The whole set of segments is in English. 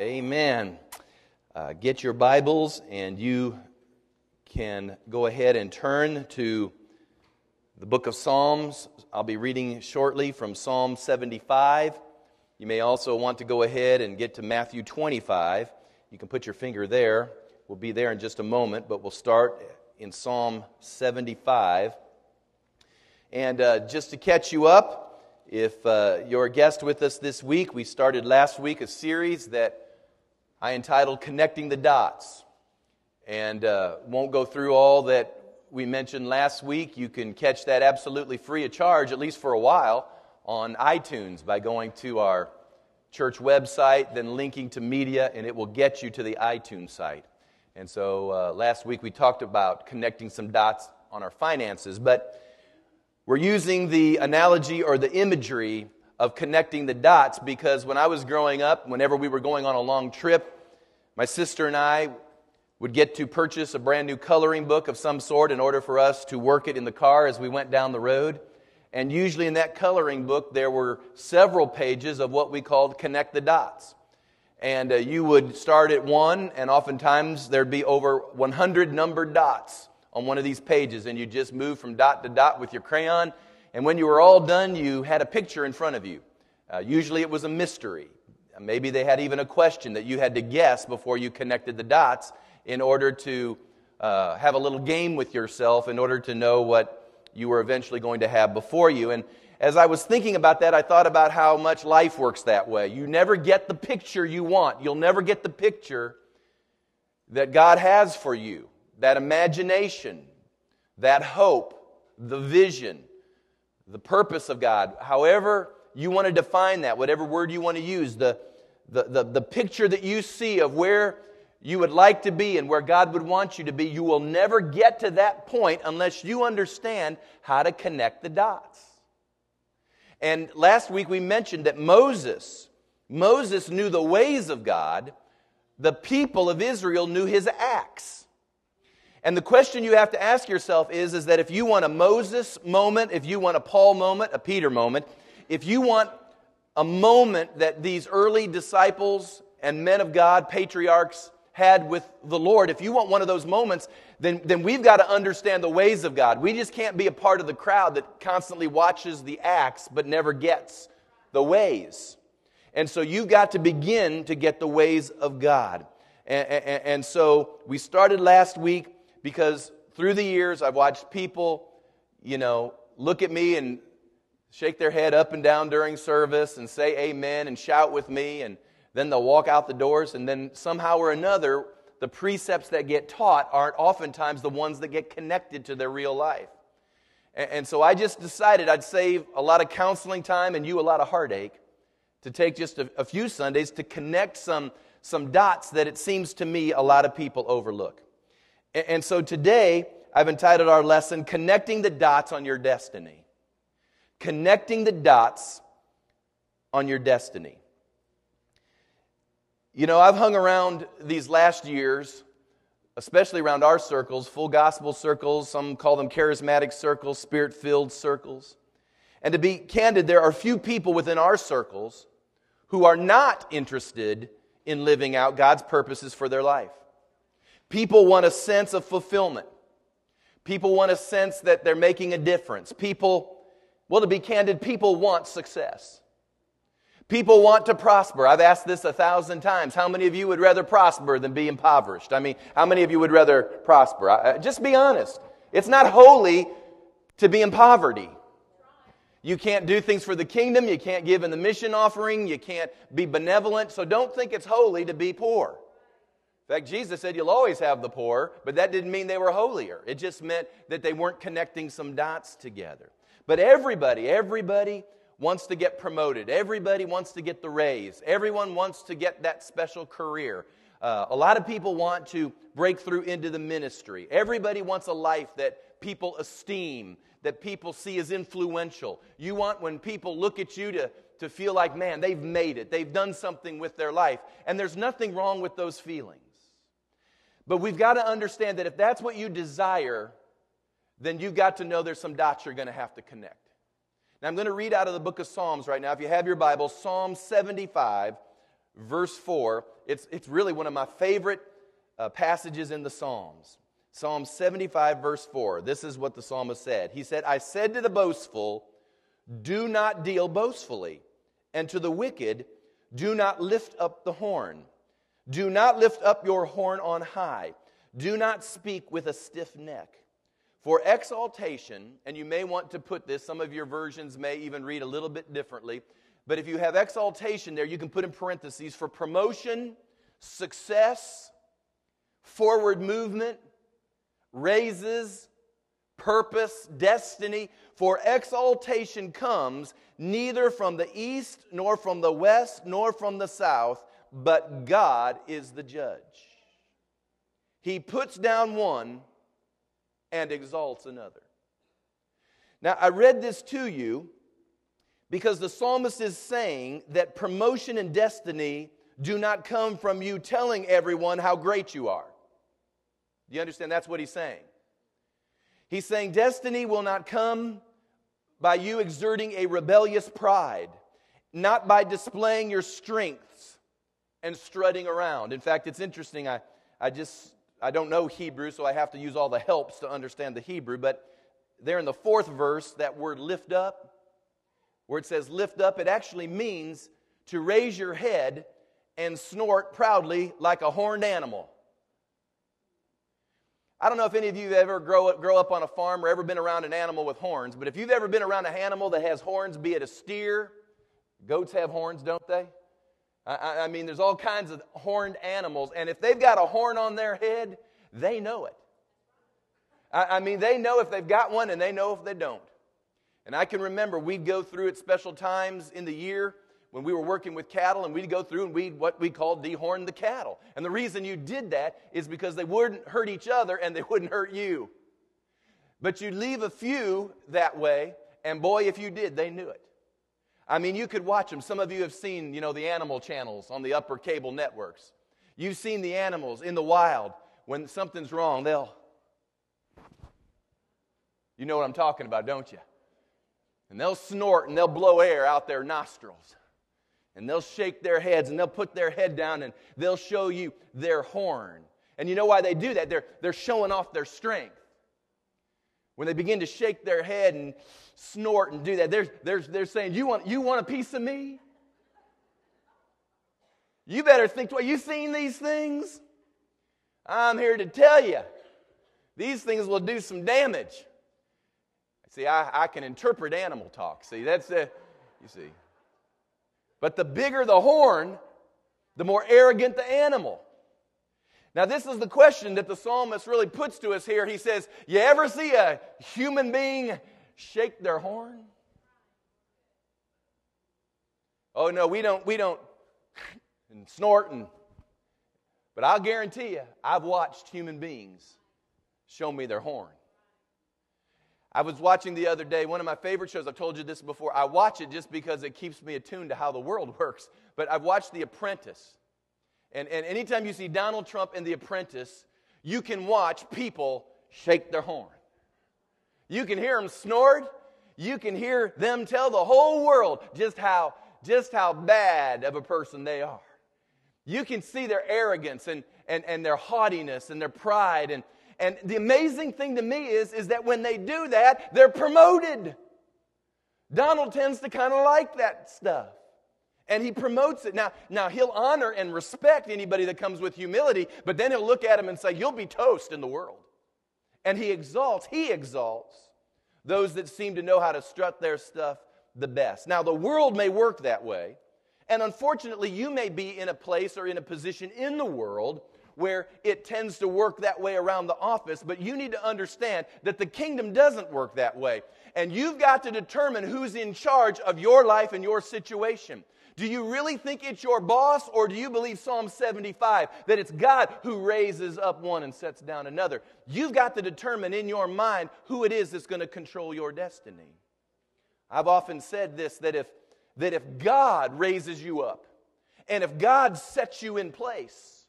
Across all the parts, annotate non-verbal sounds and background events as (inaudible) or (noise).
Amen. Uh, get your Bibles, and you can go ahead and turn to the book of Psalms. I'll be reading shortly from Psalm 75. You may also want to go ahead and get to Matthew 25. You can put your finger there. We'll be there in just a moment, but we'll start in Psalm 75. And uh, just to catch you up, if uh, you're a guest with us this week, we started last week a series that I entitled Connecting the Dots. And uh, won't go through all that we mentioned last week. You can catch that absolutely free of charge, at least for a while, on iTunes by going to our church website, then linking to media, and it will get you to the iTunes site. And so uh, last week we talked about connecting some dots on our finances. But we're using the analogy or the imagery of connecting the dots because when I was growing up, whenever we were going on a long trip, my sister and I would get to purchase a brand new coloring book of some sort in order for us to work it in the car as we went down the road. And usually in that coloring book, there were several pages of what we called connect the dots. And uh, you would start at one, and oftentimes there'd be over 100 numbered dots on one of these pages and you just move from dot to dot with your crayon. And when you were all done, you had a picture in front of you. Uh, usually it was a mystery. Maybe they had even a question that you had to guess before you connected the dots in order to uh, have a little game with yourself in order to know what you were eventually going to have before you. And as I was thinking about that, I thought about how much life works that way. You never get the picture you want, you'll never get the picture that God has for you that imagination, that hope, the vision, the purpose of God, however you want to define that, whatever word you want to use, the, the, the, the, picture that you see of where you would like to be and where God would want you to be, you will never get to that point unless you understand how to connect the dots. And last week we mentioned that Moses, Moses knew the ways of God, the people of Israel knew his acts. And the question you have to ask yourself is, is that if you want a Moses moment, if you want a Paul moment, a Peter moment, if you want a moment that these early disciples and men of God, patriarchs, had with the Lord, if you want one of those moments, then, then we've got to understand the ways of God. We just can't be a part of the crowd that constantly watches the acts but never gets the ways. And so you've got to begin to get the ways of God. And, and, and so we started last week because through the years I've watched people, you know, look at me and shake their head up and down during service and say amen and shout with me and then they'll walk out the doors and then somehow or another the precepts that get taught aren't oftentimes the ones that get connected to their real life. And, so I just decided I'd save a lot of counseling time and you a lot of heartache to take just a, few Sundays to connect some, some dots that it seems to me a lot of people overlook. And so today, I've entitled our lesson, Connecting the Dots on Your Destiny. Connecting the Dots on Your Destiny. You know, I've hung around these last years, especially around our circles, full gospel circles, some call them charismatic circles, spirit filled circles. And to be candid, there are few people within our circles who are not interested in living out God's purposes for their life. People want a sense of fulfillment. People want a sense that they're making a difference. People, well, to be candid, people want success. People want to prosper. I've asked this a thousand times. How many of you would rather prosper than be impoverished? I mean, how many of you would rather prosper? just be honest. It's not holy to be in poverty. You can't do things for the kingdom. You can't give in the mission offering. You can't be benevolent. So don't think it's holy to be poor. In fact, Jesus said you'll always have the poor, but that didn't mean they were holier. It just meant that they weren't connecting some dots together. But everybody, everybody wants to get promoted. Everybody wants to get the raise. Everyone wants to get that special career. Uh, a lot of people want to break through into the ministry. Everybody wants a life that people esteem, that people see as influential. You want when people look at you to, to feel like, man, they've made it, they've done something with their life. And there's nothing wrong with those feelings. But we've got to understand that if that's what you desire, then you've got to know there's some dots you're going to have to connect. Now, I'm going to read out of the book of Psalms right now. If you have your Bible, Psalm 75, verse 4. It's, it's really one of my favorite uh, passages in the Psalms. Psalm 75, verse 4. This is what the psalmist said. He said, I said to the boastful, Do not deal boastfully, and to the wicked, Do not lift up the horn. Do not lift up your horn on high. Do not speak with a stiff neck. For exaltation, and you may want to put this, some of your versions may even read a little bit differently, but if you have exaltation there, you can put in parentheses for promotion, success, forward movement, raises, purpose, destiny. For exaltation comes neither from the east, nor from the west, nor from the south, but God is the judge. He puts down one and exalts another. Now, I read this to you because the psalmist is saying that promotion and destiny do not come from you telling everyone how great you are. Do you understand? That's what he's saying. He's saying destiny will not come by you exerting a rebellious pride, not by displaying your strengths and strutting around. In fact, it's interesting. I, I just I don't know Hebrew, so I have to use all the helps to understand the Hebrew, but there in the fourth verse, that word lift up, where it says lift up, it actually means to raise your head and snort proudly like a horned animal. I don't know if any of you have ever grow up, grow up on a farm or ever been around an animal with horns, but if you've ever been around an animal that has horns, be it a steer, goats have horns, don't they? I, I mean, there's all kinds of horned animals, and if they've got a horn on their head, they know it. I, I mean, they know if they've got one and they know if they don't. And I can remember we'd go through at special times in the year when we were working with cattle and we'd go through and we'd what we called dehorn the cattle. And the reason you did that is because they wouldn't hurt each other and they (laughs) wouldn't hurt you. But you'd leave a few that way, and boy, if you did, they knew it. I mean, you could watch them. Some of you have seen, you know, the animal channels on the upper cable networks. You've seen the animals in the wild. When something's wrong, they'll. You know what I'm talking about, don't you? And they'll snort and they'll blow air out their nostrils and they'll shake their heads and they'll put their head down and they'll show you their horn. And you know why they do that? They're, they're showing off their strength. When they begin to shake their head and snort and do that, they're, they're, they're saying, you want, you want a piece of me? You better think, well, you seen these things? I'm here to tell you, these things will do some damage. See, I, I can interpret animal talk. See, that's the, you see. But the bigger the horn, the more arrogant the animal. Now, this is the question that the psalmist really puts to us here. He says, You ever see a human being shake their horn? Oh, no, we don't, we don't, (laughs) and snort and, but I'll guarantee you, I've watched human beings show me their horn. I was watching the other day, one of my favorite shows, I've told you this before. I watch it just because it keeps me attuned to how the world (laughs) works. But I've watched The Apprentice. And, and anytime you see Donald Trump in The Apprentice, you can watch people shake their horn. You can hear them snort. You can hear them tell the whole world just how, just how bad of a person they are. You can see their arrogance and, and, and their haughtiness and their pride and, and the amazing thing to me is, is that when they do that, they're promoted. Donald tends to kind of like that stuff. And he promotes it. Now, now, he'll honor and respect anybody that comes with humility, but then he'll look at him and say, You'll be toast in the world. And he exalts, he exalts those that seem to know how to strut their stuff the best. Now, the world may work that way. And unfortunately, you may be in a place or in a position in the world where it tends to work that way around the office, but you need to understand that the kingdom doesn't work that way. And you've got to determine who's in charge of your life and your situation. Do you really think it's your boss, or do you believe Psalm 75 that it's God who raises up one and sets down another? You've got to determine in your mind who it is that's going to control your destiny. I've often said this that if, that if God raises you up and if God sets you in place,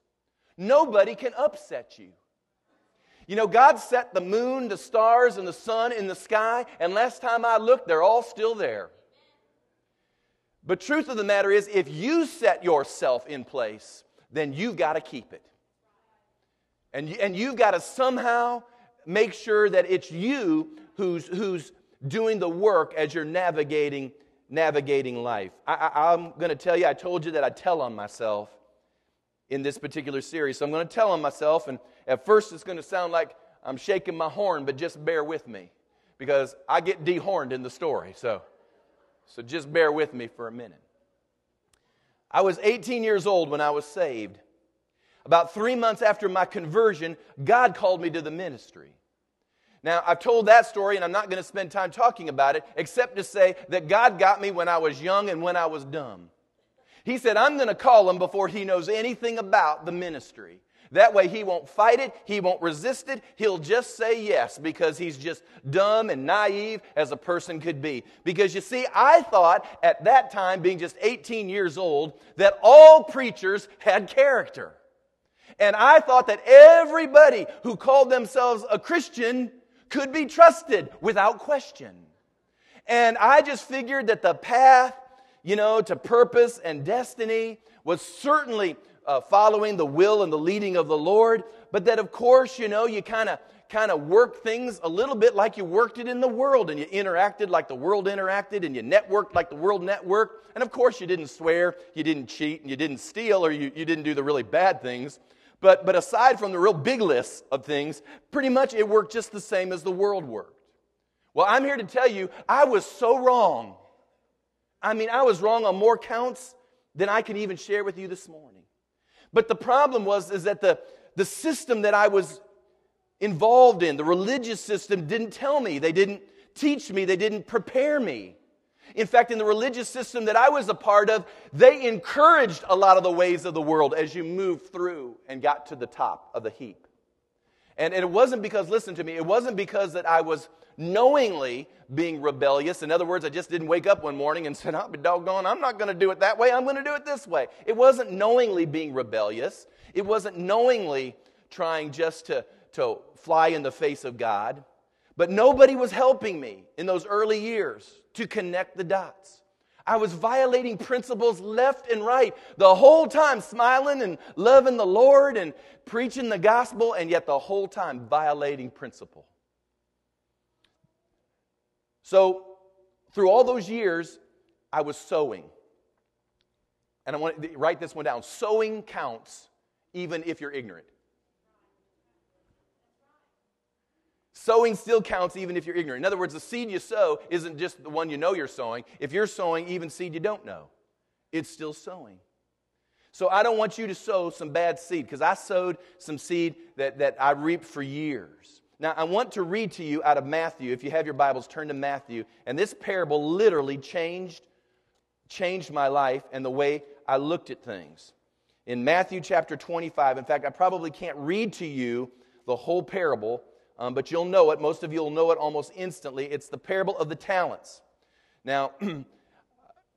Nobody can upset you. You know, God set the moon, the stars, and the sun in the sky, and last time I looked, they're all still there. But truth of the matter is, if you set yourself in place, then you've got to keep it. And, you, and you've got to somehow make sure that it's you who's, who's doing the work as you're navigating, navigating life. I, am going to tell you, I told you that I tell on myself in this particular series. So I'm going to tell on myself, and at first it's going to sound like I'm shaking my horn, but just bear with me because I get dehorned in the story. So, so just bear with me for a minute. I was 18 years old when I was saved. About three months after my conversion, God called me to the ministry. Now, I've told that story and I'm not going to spend time talking about it, except to say that God got me when I was young and when I was dumb. He said, I'm going to call him before he knows anything about the ministry. That way he won't fight it, he won't resist it, he'll just say yes because he's just dumb and naive as a person could be. Because you see, I thought at that time, being just 18 years old, that all preachers had character. And I thought that everybody who called themselves a Christian could be trusted without question. And I just figured that the path, you know, to purpose and destiny was certainly uh, following the will and the leading of the Lord, but that of course, you know, you kind of kind of work things a little bit like you worked it in the world and you interacted like the world interacted and you networked like the world networked. And of course, you didn't swear, you didn't cheat, and you didn't steal, or you, you didn't do the really bad things. But, but aside from the real big list of things, pretty much it worked just the same as the world worked. Well, I'm here to tell you, I was so wrong. I mean, I was wrong on more counts than I can even share with you this morning. But the problem was is that the, the system that I was involved in, the religious system, didn't tell me. They didn't teach me. They didn't prepare me. In fact, in the religious system that I was a part of, they encouraged a lot of the ways of the world as you moved through and got to the top of the heap. And, and it wasn't because, listen to me, it wasn't because that I was knowingly being rebellious. In other words, I just didn't wake up one morning and said, I'll be doggone, I'm not going to do it that way, I'm going to do it this way. It wasn't knowingly being rebellious. It wasn't knowingly trying just to, to fly in the face of God. But nobody was helping me in those early years to connect the dots. I was violating principles left and right the whole time, smiling and loving the Lord and preaching the gospel, and yet the whole time violating principle. So, through all those years, I was sowing. And I want to write this one down. Sowing counts even if you're ignorant. Sowing still counts even if you're ignorant. In other words, the seed you sow isn't just the one you know you're sowing. If you're sowing even seed you don't know, it's still sowing. So I don't want you to sow some bad seed because I sowed some seed that, that I reaped for years. Now, I want to read to you out of Matthew. If you have your Bibles, turn to Matthew. And this parable literally changed, changed my life and the way I looked at things. In Matthew chapter 25, in fact, I probably can't read to you the whole parable um, but you'll know it. Most of you will know it almost instantly. It's the parable of the talents. Now, (clears throat)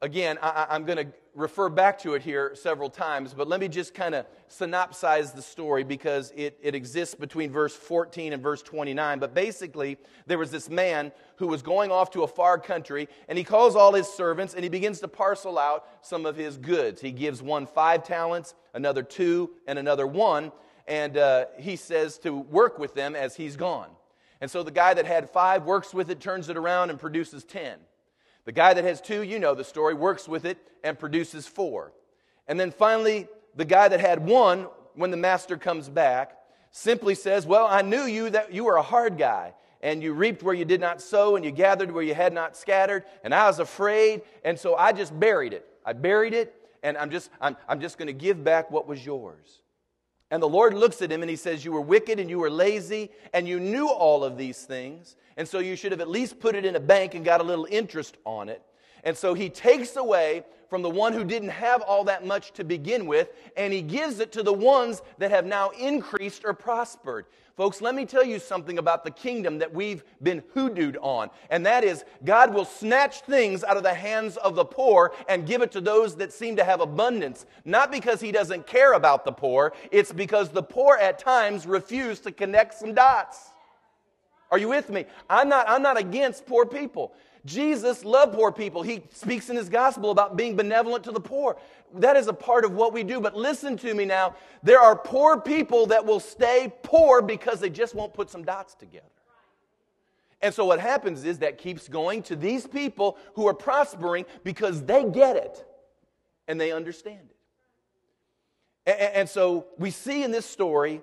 again, I, am going to refer back to it here several times, but let me just kind of synopsize the story because it, it exists between verse 14 and verse 29. But basically, there was this man who was going off to a far country, and he calls all his servants and he begins to parcel out some of his goods. He gives one five talents, another two, and another one and uh, he says to work with them as he's gone. And so the guy that had five works with it, turns it around, and produces ten. The guy that has two, you know the story, works with it and produces four. And then finally, the guy that had one, when the master comes back, simply says, Well, I knew you that you were a hard guy, and you reaped where you did not sow, and you gathered where you had not scattered, and I was afraid, and so I just buried it. I buried it, and I'm just, I'm, I'm just going to give back what was yours. And the Lord looks at him and he says, You were wicked and you were lazy and you knew all of these things. And so you should have at least put it in a bank and got a little interest on it. And so he takes away from the one who didn't have all that much to begin with, and he gives it to the ones that have now increased or prospered. Folks, let me tell you something about the kingdom that we've been hoodooed on, and that is God will snatch things out of the hands of the poor and give it to those that seem to have abundance. Not because he doesn't care about the poor, it's because the poor at times refuse to connect some dots. Are you with me? I'm not, I'm not against poor people. Jesus loved poor people. He speaks in his gospel about being benevolent to the poor. That is a part of what we do. But listen to me now. There are poor people that will stay poor because they just won't put some dots together. And so what happens is that keeps going to these people who are prospering because they get it and they understand it. And, so we see in this story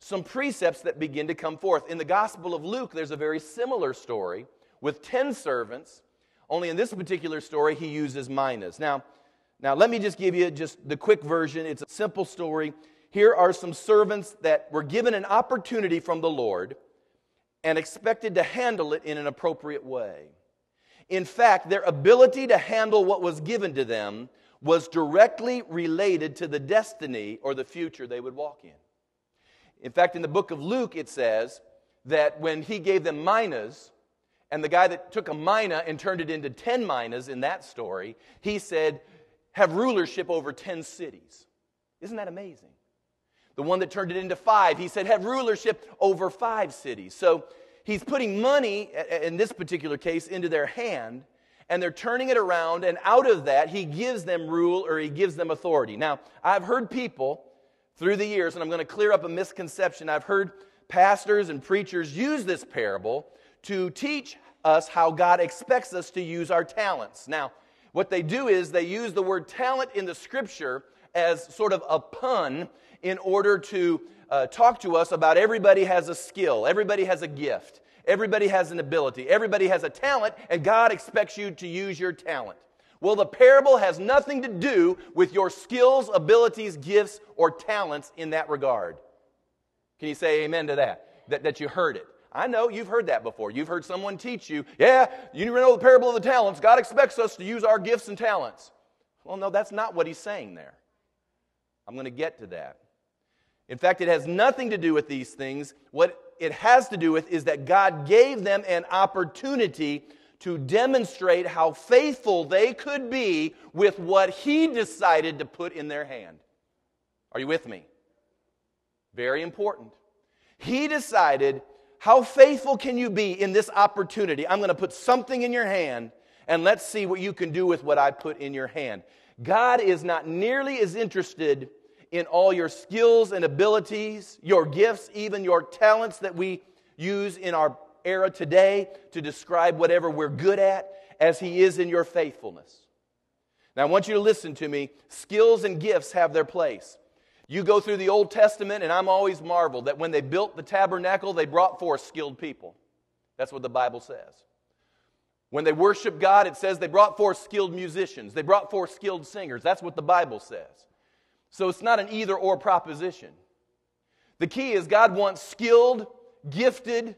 some precepts that begin to come forth. In the Gospel of Luke, there's a very similar story with 10 servants. Only in this particular story, he uses minas. Now, now, let me just give you just the quick version. It's a simple story. Here are some servants that were given an opportunity from the Lord and expected to handle it in an appropriate way. In fact, their ability to handle what was given to them was directly related to the destiny or the future they would walk in. In fact, in the book of Luke, it says that when he gave them minas, and the guy that took a mina and turned it into 10 minas in that story, he said, have rulership over 10 cities. Isn't that amazing? The one that turned it into five, he said, have rulership over five cities. So he's putting money, in this particular case, into their hand, and they're turning it around, and out of that, he gives them rule or he gives them authority. Now, I've heard people through the years, and I'm going to clear up a misconception. I've heard pastors and preachers use this parable to teach us how God expects us to use our talents. Now, what they do is they use the word talent in the scripture as sort of a pun in order to uh, talk to us about everybody has a skill, everybody has a gift, everybody has an ability, everybody has a talent, and God expects you to use your talent. Well, the parable has nothing to do with your skills, abilities, gifts, or talents in that regard. Can you say amen to that? That, that you heard it. I know you've heard that before. You've heard someone teach you, yeah, you know the parable of the talents. God expects us to use our gifts and talents. Well, no, that's not what he's saying there. I'm going to get to that. In fact, it has nothing to do with these things. What it has to do with is that God gave them an opportunity to demonstrate how faithful they could be with what He decided to put in their hand. Are you with me? Very important. He decided how faithful can you be in this opportunity? I'm going to put something in your hand and let's see what you can do with what I put in your hand. God is not nearly as interested in all your skills and abilities, your gifts, even your talents that we use in our era today to describe whatever we're good at, as He is in your faithfulness. Now, I want you to listen to me. Skills and gifts have their place. You go through the Old Testament, and I'm always marveled that when they built the tabernacle, they brought forth skilled people. That's what the Bible says. When they worshiped God, it says they brought forth skilled musicians, they brought forth skilled singers. That's what the Bible says. So it's not an either or proposition. The key is God wants skilled, gifted,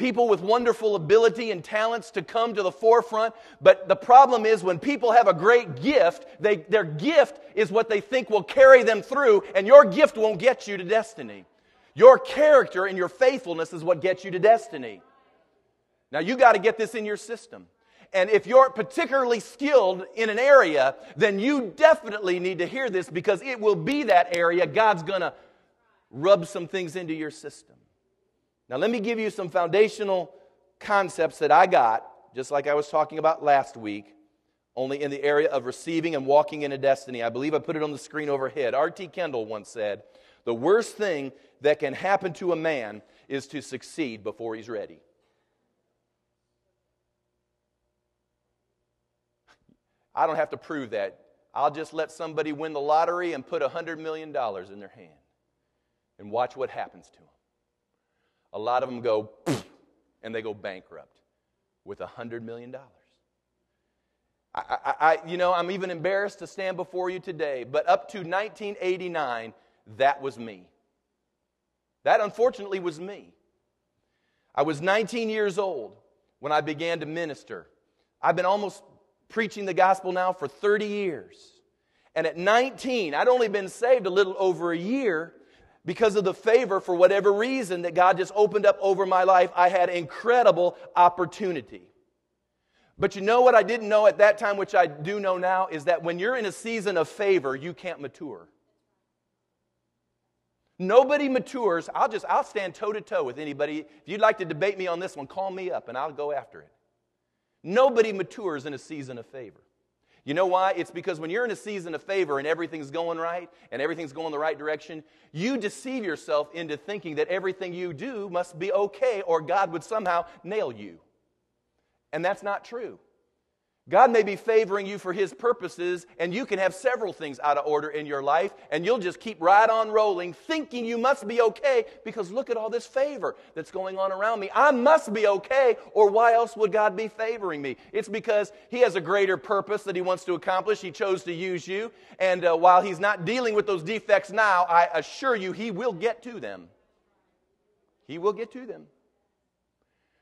people with wonderful ability and talents to come to the forefront. But the problem is when people have a great gift, they, their gift is what they think will carry them through, and your gift won't get you to destiny. Your character and your faithfulness is what gets you to destiny. Now, you got to get this in your system. And if you're particularly skilled in an area, then you definitely need to hear this because it will be that area God's going to rub some things into your system. Now, let me give you some foundational concepts that I got, just like I was talking about last week, only in the area of receiving and walking in a destiny. I believe I put it on the screen overhead. R.T. Kendall once said, The worst thing that can happen to a man is to succeed before he's ready. I don't have to prove that. I'll just let somebody win the lottery and put $100 million in their hand and watch what happens to them a lot of them go and they go bankrupt with a $100 million. I, I, I, you know, I'm even embarrassed to stand before you today, but up to 1989, that was me. That unfortunately was me. I was 19 years old when I began to minister. I've been almost preaching the gospel now for 30 years. And at 19, I'd only been saved a little over a year, because of the favor, for whatever reason, that God just opened up over my life, I had incredible opportunity. But you know what I didn't know at that time, which I do know now, is that when you're in a season of favor, you can't mature. Nobody matures. I'll just, I'll stand toe to toe with anybody. If you'd like to debate me on this one, call me up and I'll go after it. Nobody matures in a season of favor. You know why? It's because when you're in a season of favor and everything's going right and everything's going the right direction, you deceive yourself into thinking that everything you do must be okay or God would somehow nail you. And that's not true. God may be favoring you for His purposes, and you can have several things out of order in your life, and you'll just keep right on rolling, thinking you must be okay because look at all this favor that's going on around me. I must be okay, or why else would God be favoring me? It's because He has a greater purpose that He wants to accomplish. He chose to use you, and uh, while He's not dealing with those defects now, I assure you He will get to them. He will get to them.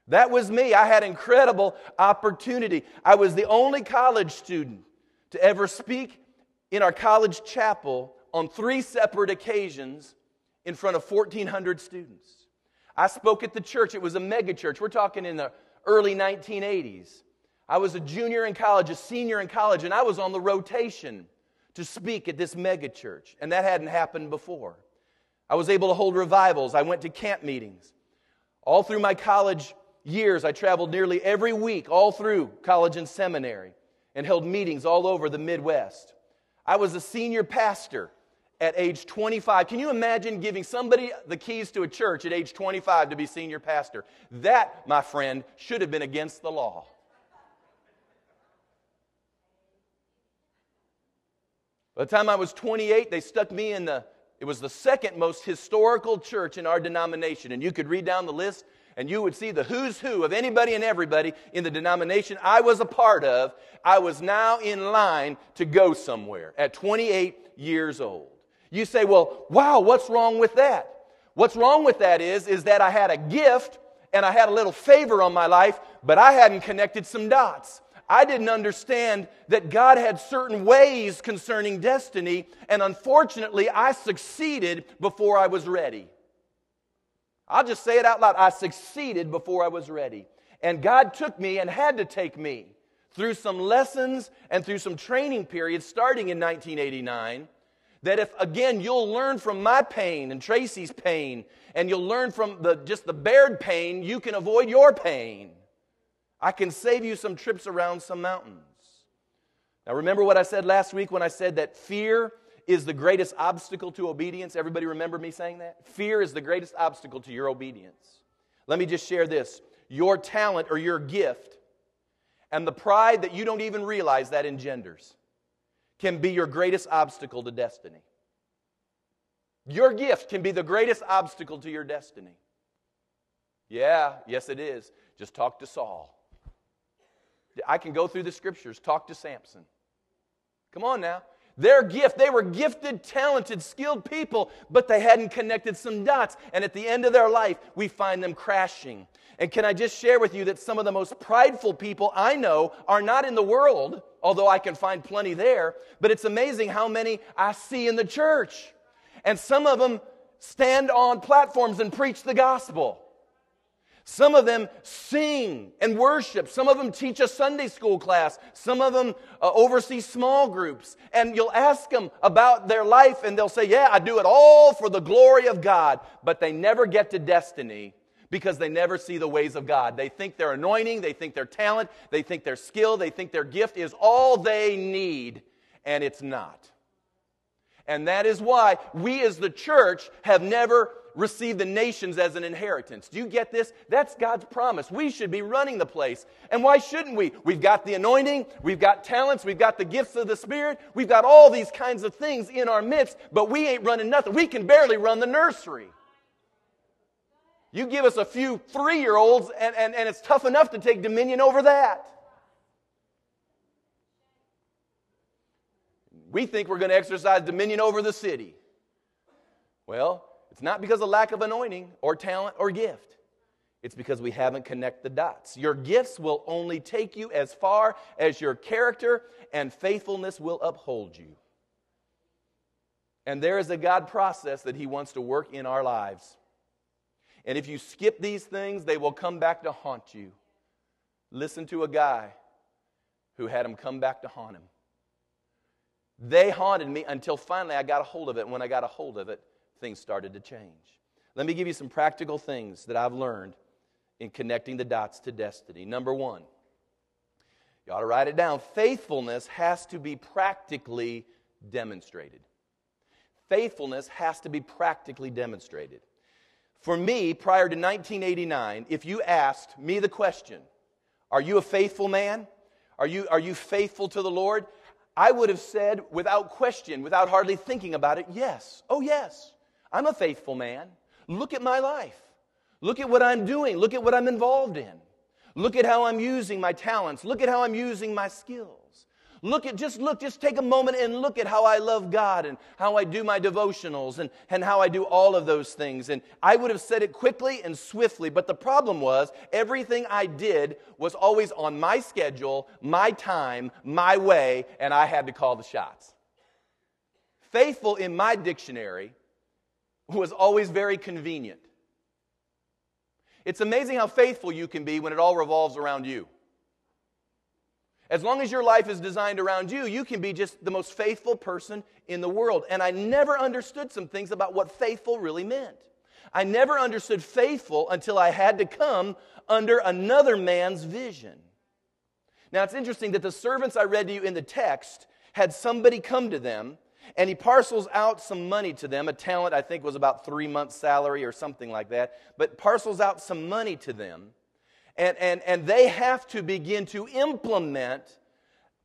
That was me. I had incredible opportunity. I was the only college student to ever speak in our college chapel on three separate occasions in front of 1,400 students. I spoke at the church. It was a mega church. We're talking in the early 1980s. I was a junior in college, a senior in college, and I was on the rotation to speak at this mega church. And that hadn't happened before. I was able to hold revivals. I went to camp meetings. All through my college years, I traveled nearly every week all through college and seminary and held meetings all over the Midwest. I was a senior pastor at age 25. Can you imagine giving somebody the keys to a church at age 25 to be senior pastor? That, my friend, should have been against the law. By the time I was 28, they stuck me in the, it was the second most historical church in our denomination. And you could read down the list and you would see the who's who of anybody and everybody in the denomination I was a part of, I was now in line to go somewhere at 28 years old. You say, well, wow, what's wrong with that? What's wrong with that is, is that I had a gift and I had a little favor on my life, but I hadn't connected some dots. I didn't understand that God had certain ways concerning destiny, and unfortunately, I succeeded before I was ready. I'll just say it out loud. I succeeded before I was ready. And God took me and had to take me through some lessons and through some training periods starting in 1989. That if, again, you'll learn from my pain and Tracy's pain, and you'll learn from the, just the bared pain, you can avoid your pain. I can save you some trips around some mountains. Now, remember what I said last week when I said that fear is the greatest obstacle to obedience. Everybody remember me saying that? Fear is the greatest obstacle to your obedience. Let me just share this your talent or your gift and the pride that you don't even realize that engenders can be your greatest obstacle to destiny. Your gift can be the greatest obstacle to your destiny. Yeah, yes, it is. Just talk to Saul. I can go through the scriptures, talk to Samson. Come on now. Their gift, they were gifted, talented, skilled people, but they hadn't connected some dots. And at the end of their life, we find them crashing. And can I just share with you that some of the most prideful people I know are not in the world, although I can find plenty there, but it's amazing how many I see in the church. And some of them stand on platforms and preach the gospel. Some of them sing and worship. Some of them teach a Sunday school class. Some of them uh, oversee small groups. And you'll ask them about their life, and they'll say, Yeah, I do it all for the glory of God. But they never get to destiny because they never see the ways of God. They think their anointing, they think their talent, they think their skill, they think their gift is all they need, and it's not. And that is why we as the church have never receive the nations as an inheritance. Do you get this? That's God's promise. We should be running the place. And why shouldn't we? We've got the anointing, we've got talents, we've got the gifts of the Spirit, we've got all these kinds of things in our midst, but we ain't running nothing. We can barely run the nursery. You give us a few three year olds, and, and, and it's tough enough to take dominion over that. We think we're going to exercise dominion over the city. Well, it's not because of lack of anointing or talent or gift. It's because we haven't connected the dots. Your gifts will only take you as far as your character and faithfulness will uphold you. And there is a God process that He wants to work in our lives. And if you skip these things, they will come back to haunt you. Listen to a guy who had them come back to haunt him. They haunted me until finally I got a hold of it. And when I got a hold of it, things started to change. Let me give you some practical things that I've learned in connecting the dots to destiny. Number one, You ought to write it down. Faithfulness has to be practically demonstrated. Faithfulness has to be practically demonstrated. For me, prior to 1989, if you asked me the question, Are you a faithful man? Are you, are you faithful to the Lord? I would have said without question, without hardly thinking about it, Yes. Oh, yes. I'm a faithful man. Look at my life. Look at what I'm doing. Look at what I'm involved in. Look at how I'm using my talents. Look at how I'm using my skills. Look at, just look, just take a moment and look at how I love God and how I do my devotionals and, and how I do all of those things. And I would have said it quickly and swiftly, but the problem was everything I did was always on my schedule, my time, my way, and I had to call the shots. Faithful in my dictionary was always very convenient. It's amazing how faithful you can be when it all revolves around you. As long as your life is designed around you, you can be just the most faithful person in the world. And I never understood some things about what faithful really meant. I never understood faithful until I had to come under another man's vision. Now, it's interesting that the servants I read to you in the text had somebody come to them and he parcels out some money to them. A talent, I think, was about three months' salary or something like that, but parcels out some money to them and, and, and they have to begin to implement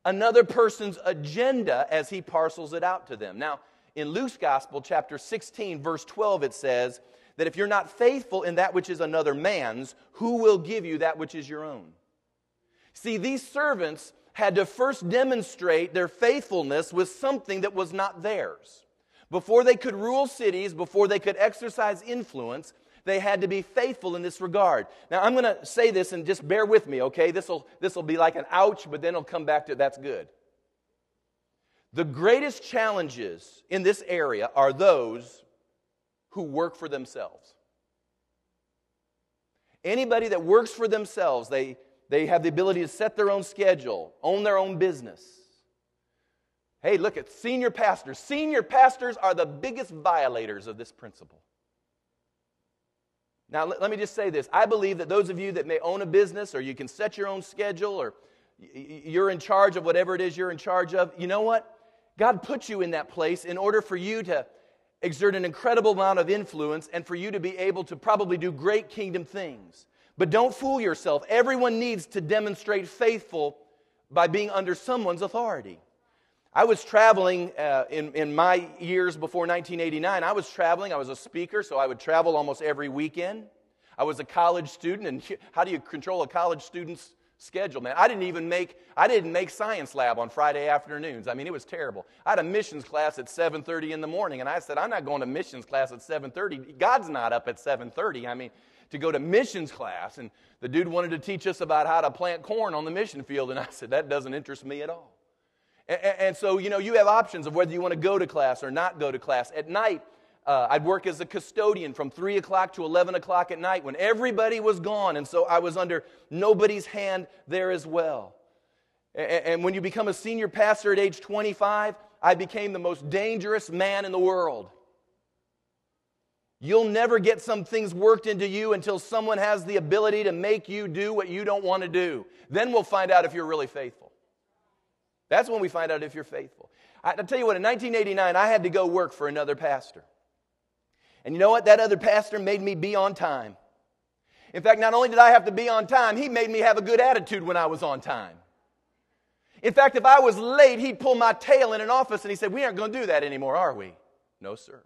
another person's agenda as he parcels it out to them. Now, in Luke's Gospel, chapter 16, verse 12, it says that if you're not faithful in that which is another man's, who will give you that which is your own? See, these servants had to first demonstrate their faithfulness with something that was not theirs. Before they could rule cities, before they could exercise influence, they had to be faithful in this regard. Now, I'm going to say this and just bear with me, okay? This will this will be like an ouch, but then it'll come back to that's good. The greatest challenges in this area are those who work for themselves. Anybody that works for themselves, they, they have the ability to set their own schedule, own their own business. Hey, look at senior pastors. Senior pastors are the biggest violators of this principle. Now, let, let me just say this. I believe that those of you that may own a business or you can set your own schedule or you're in charge of whatever it is you're in charge of, you know what? God put you in that place in order for you to exert an incredible amount of influence and for you to be able to probably do great kingdom things. But don't fool yourself. Everyone needs to demonstrate faithful by being under someone's authority. I was traveling uh, in, in my years before 1989. I was traveling. I was a speaker, so I would travel almost every weekend. I was a college student, and (laughs) how do you control a college student's schedule, man? I didn't even make I didn't make science lab on Friday afternoons. I mean, it was terrible. I had a missions class at 7:30 in the morning, and I said, I'm not going to missions class at 7:30. God's not up at 7:30. I mean, to go to missions class, and the dude wanted to teach us about how to plant corn on the mission field, and I said, that doesn't interest me at all. And, and, so, you know, you have options of whether you want to go to class or not go to class. At night, uh, I'd work as a custodian from 3 o'clock to 11 o'clock at night when everybody was gone. And so I was under nobody's hand there as well. And, and when you become a senior pastor at age 25, I became the most dangerous man in the world. You'll never get some things worked into you until someone has the ability to make you do what you don't want to do. Then we'll find out if you're really faithful. That's when we find out if you're faithful. I, will tell you what, in 1989, I had to go work for another pastor. And you know what? That other pastor made me be on time. In fact, not only did I have to be on time, he made me have a good attitude when I was on time. In fact, if I was late, he'd pull my tail in an office and he said, We aren't going to do that anymore, are we? No, sir.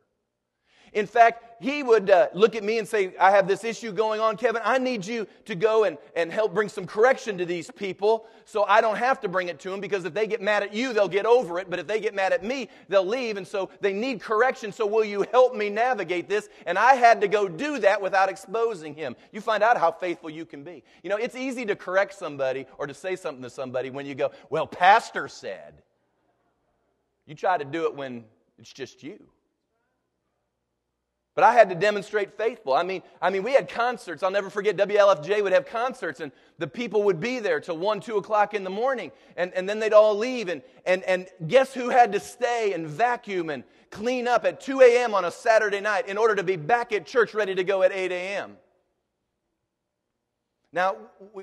In fact, he would uh, look at me and say, I have this issue going on, Kevin. I need you to go and, and help bring some correction to these people so I don't have to bring it to them because if they get mad at you, they'll get over it. But if they get mad at me, they'll leave. And so they need correction. So will you help me navigate this? And I had to go do that without exposing him. You find out how faithful you can be. You know, it's easy to correct somebody or to say something to somebody when you go, Well, Pastor said. You try to do it when it's just you. But I had to demonstrate faithful. I mean, I mean, we had concerts. I'll never forget WLFJ would have concerts, and the people would be there till 1, 2 o'clock in the morning, and, and then they'd all leave. And, and, and guess who had to stay and vacuum and clean up at 2 a.m. on a Saturday night in order to be back at church ready to go at 8 a.m.? Now,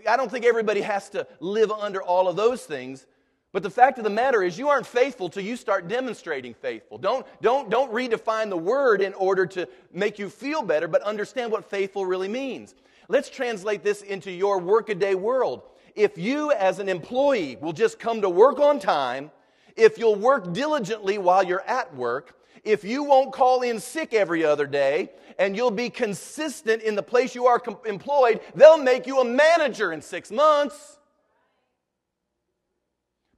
I don't think everybody has to live under all of those things, but the fact of the matter is you aren't faithful till you start demonstrating faithful. Don't, don't, don't redefine the word in order to make you feel better, but understand what faithful really means. Let's translate this into your workaday world. If you, as an employee, will just come to work on time, if you'll work diligently while you're at work, if you won't call in sick every other day, and you'll be consistent in the place you are com- employed, they'll make you a manager in six months.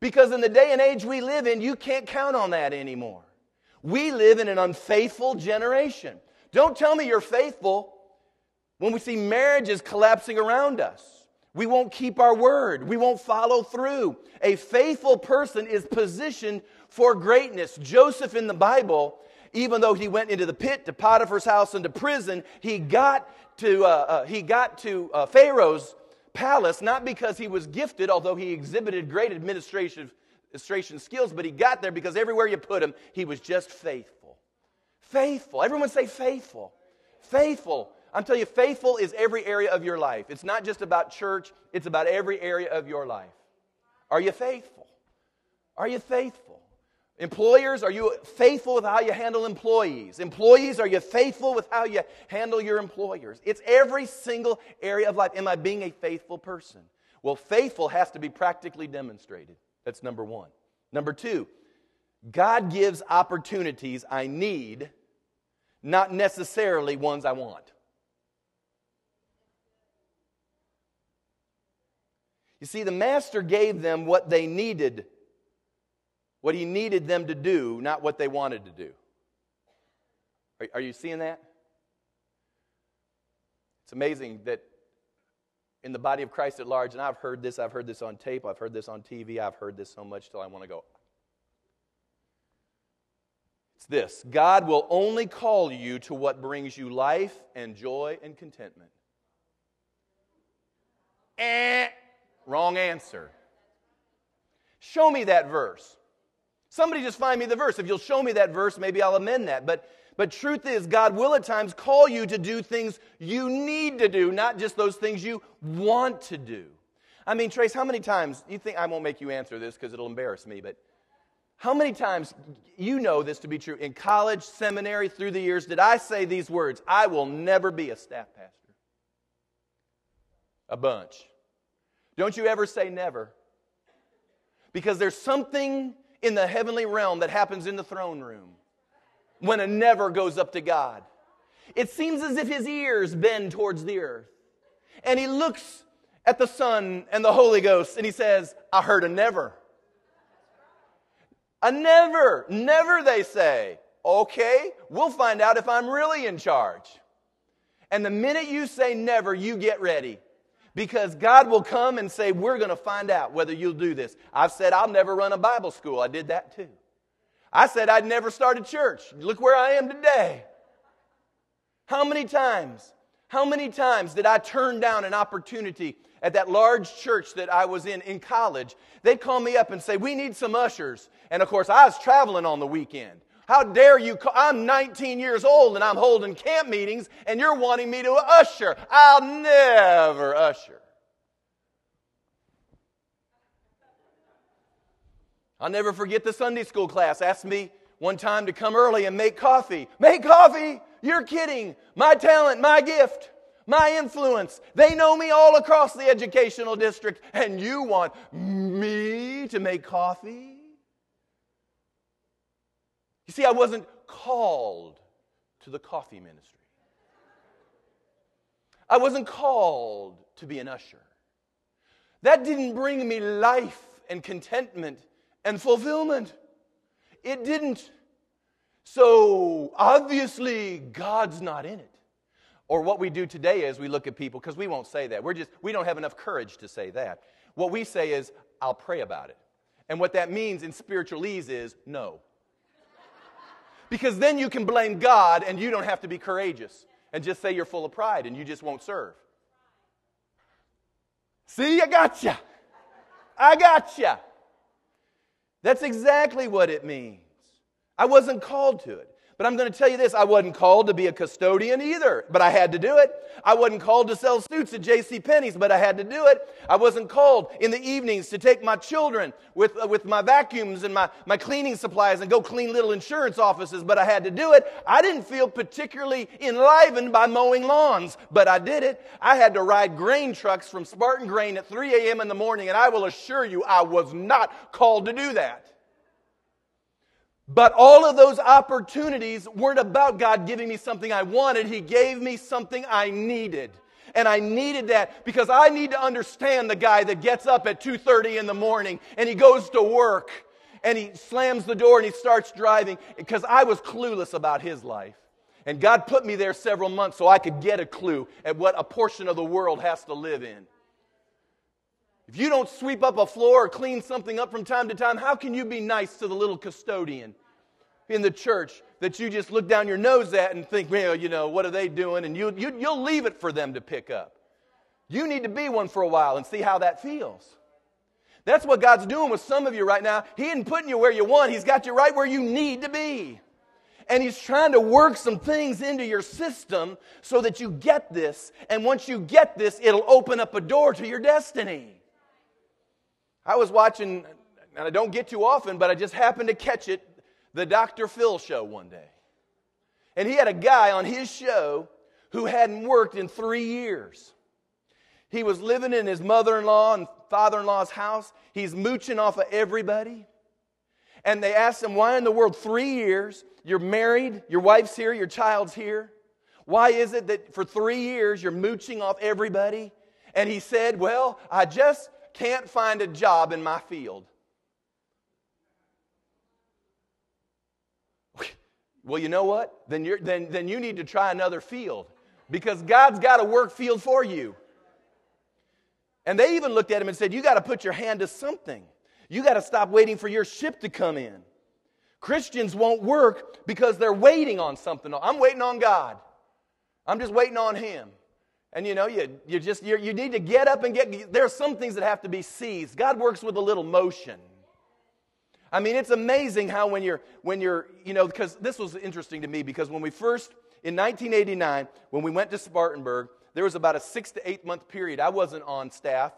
Because in the day and age we live in, you can't count on that anymore. We live in an unfaithful generation. Don't tell me you're faithful when we see marriages collapsing around us. We won't keep our word. We won't follow through. A faithful person is positioned for greatness. Joseph in the Bible, even though he went into the pit, to Potiphar's house, and to prison, he got to, uh, uh, he got to uh, Pharaoh's palace not because he was gifted, although he exhibited great administration, administration skills, but he got there because everywhere you put him, he was just faithful. Faithful. Everyone say faithful. Faithful. I'm telling you, faithful is every area of your life. It's not just about church, it's about every area of your life. Are you faithful? Are you faithful? Employers, are you faithful with how you handle employees? Employees, are you faithful with how you handle your employers? It's every single area of life. Am I being a faithful person? Well, faithful has to be practically demonstrated. That's number one. Number two, God gives opportunities I need, not necessarily ones I want. You see, the master gave them what they needed, what he needed them to do, not what they wanted to do. Are, are you seeing that? It's amazing that in the body of Christ at large, and I've heard this, I've heard this on tape, I've heard this on TV, I've heard this so much till I want to go. It's this God will only call you to what brings you life and joy and contentment. Eh. Wrong answer. Show me that verse. Somebody just find me the verse. If you'll show me that verse, maybe I'll amend that. But, but truth is, God will at times call you to do things you need to do, not just those things you want to do. I mean, Trace, how many times, you think, I won't make you answer this because it'll embarrass me, but how many times, you know this to be true, in college, seminary, through the years, did I say these words? I will never be a staff pastor. A bunch. Don't you ever say never. Because there's something in the heavenly realm that happens in the throne room when a never goes up to God. It seems as if his ears bend towards the earth. And he looks at the Son and the Holy Ghost and he says, I heard a never. A never. Never, they say. Okay, we'll find out if I'm really in charge. And the minute you say never, you get ready because God will come and say, We're going to find out whether you'll do this. I've said, I'll never run a Bible school. I did that too. I said, I'd never start a church. Look where I am today. How many times, how many times did I turn down an opportunity at that large church that I was in in college? They'd call me up and say, We need some ushers. And of course, I was traveling on the weekend. How dare you? Call, I'm 19 years old and I'm holding camp meetings and you're wanting me to usher. I'll never usher. I'll never forget the Sunday school class asked me one time to come early and make coffee. Make coffee? You're kidding. My talent, my gift, my influence. They know me all across the educational district, and you want me to make coffee? You see, I wasn't called to the coffee ministry. I wasn't called to be an usher. That didn't bring me life and contentment and fulfillment. It didn't. So obviously, God's not in it. Or what we do today is we look at people, because we won't say that. We're just, we don't have enough courage to say that. What we say is, I'll pray about it. And what that means in spiritualese is no. Because then you can blame God and you don't have to be courageous and just say you're full of pride and you just won't serve. See, I got you. I got you. That's exactly what it means. I wasn't called to it. But I'm going to tell you this I wasn't called to be a custodian either, but I had to do it. I wasn't called to sell suits at J.C. Penney's, but I had to do it. I wasn't called in the evenings to take my children with, uh, with my vacuums and my, my cleaning supplies and go clean little insurance offices, but I had to do it. I didn't feel particularly enlivened by mowing lawns, but I did it. I had to ride grain trucks from Spartan Grain at 3 a.m. in the morning, and I will assure you I was not called to do that. But all of those opportunities weren't about God giving me something I wanted. He gave me something I needed. And I needed that because I need to understand the guy that gets up at 2:30 in the morning and he goes to work and he slams the door and he starts driving because I was clueless about his life. And God put me there several months so I could get a clue at what a portion of the world has to live in. If you don't sweep up a floor or clean something up from time to time, how can you be nice to the little custodian in the church that you just look down your nose at and think, well, you know, what are they doing? And you, you, you'll leave it for them to pick up. You need to be one for a while and see how that feels. That's what God's doing with some of you right now. He isn't putting you where you want, He's got you right where you need to be. And He's trying to work some things into your system so that you get this. And once you get this, it'll open up a door to your destiny. I was watching, and I don't get too often, but I just happened to catch it, the Dr. Phil show one day. And he had a guy on his show who hadn't worked in three years. He was living in his mother in law and father in law's house. He's mooching off of everybody. And they asked him, Why in the world, three years, you're married, your wife's here, your child's here? Why is it that for three years you're mooching off everybody? And he said, Well, I just can't find a job in my field. (laughs) Well, you know what? Then, you're, then, then you need to try another field because God's got a work field for you. And they even looked at him and said, You got to put your hand to something. You got to stop waiting for your ship to come in. Christians won't work because they're waiting on something. I'm waiting on God. I'm just waiting on Him. And you know, you, you just you you need to get up and get. There are some things that have to be seized. God works with a little motion. I mean, it's amazing how when you're when you're you know because this was interesting to me because when we first in 1989 when we went to Spartanburg, there was about a six to eight month period. I wasn't on staff.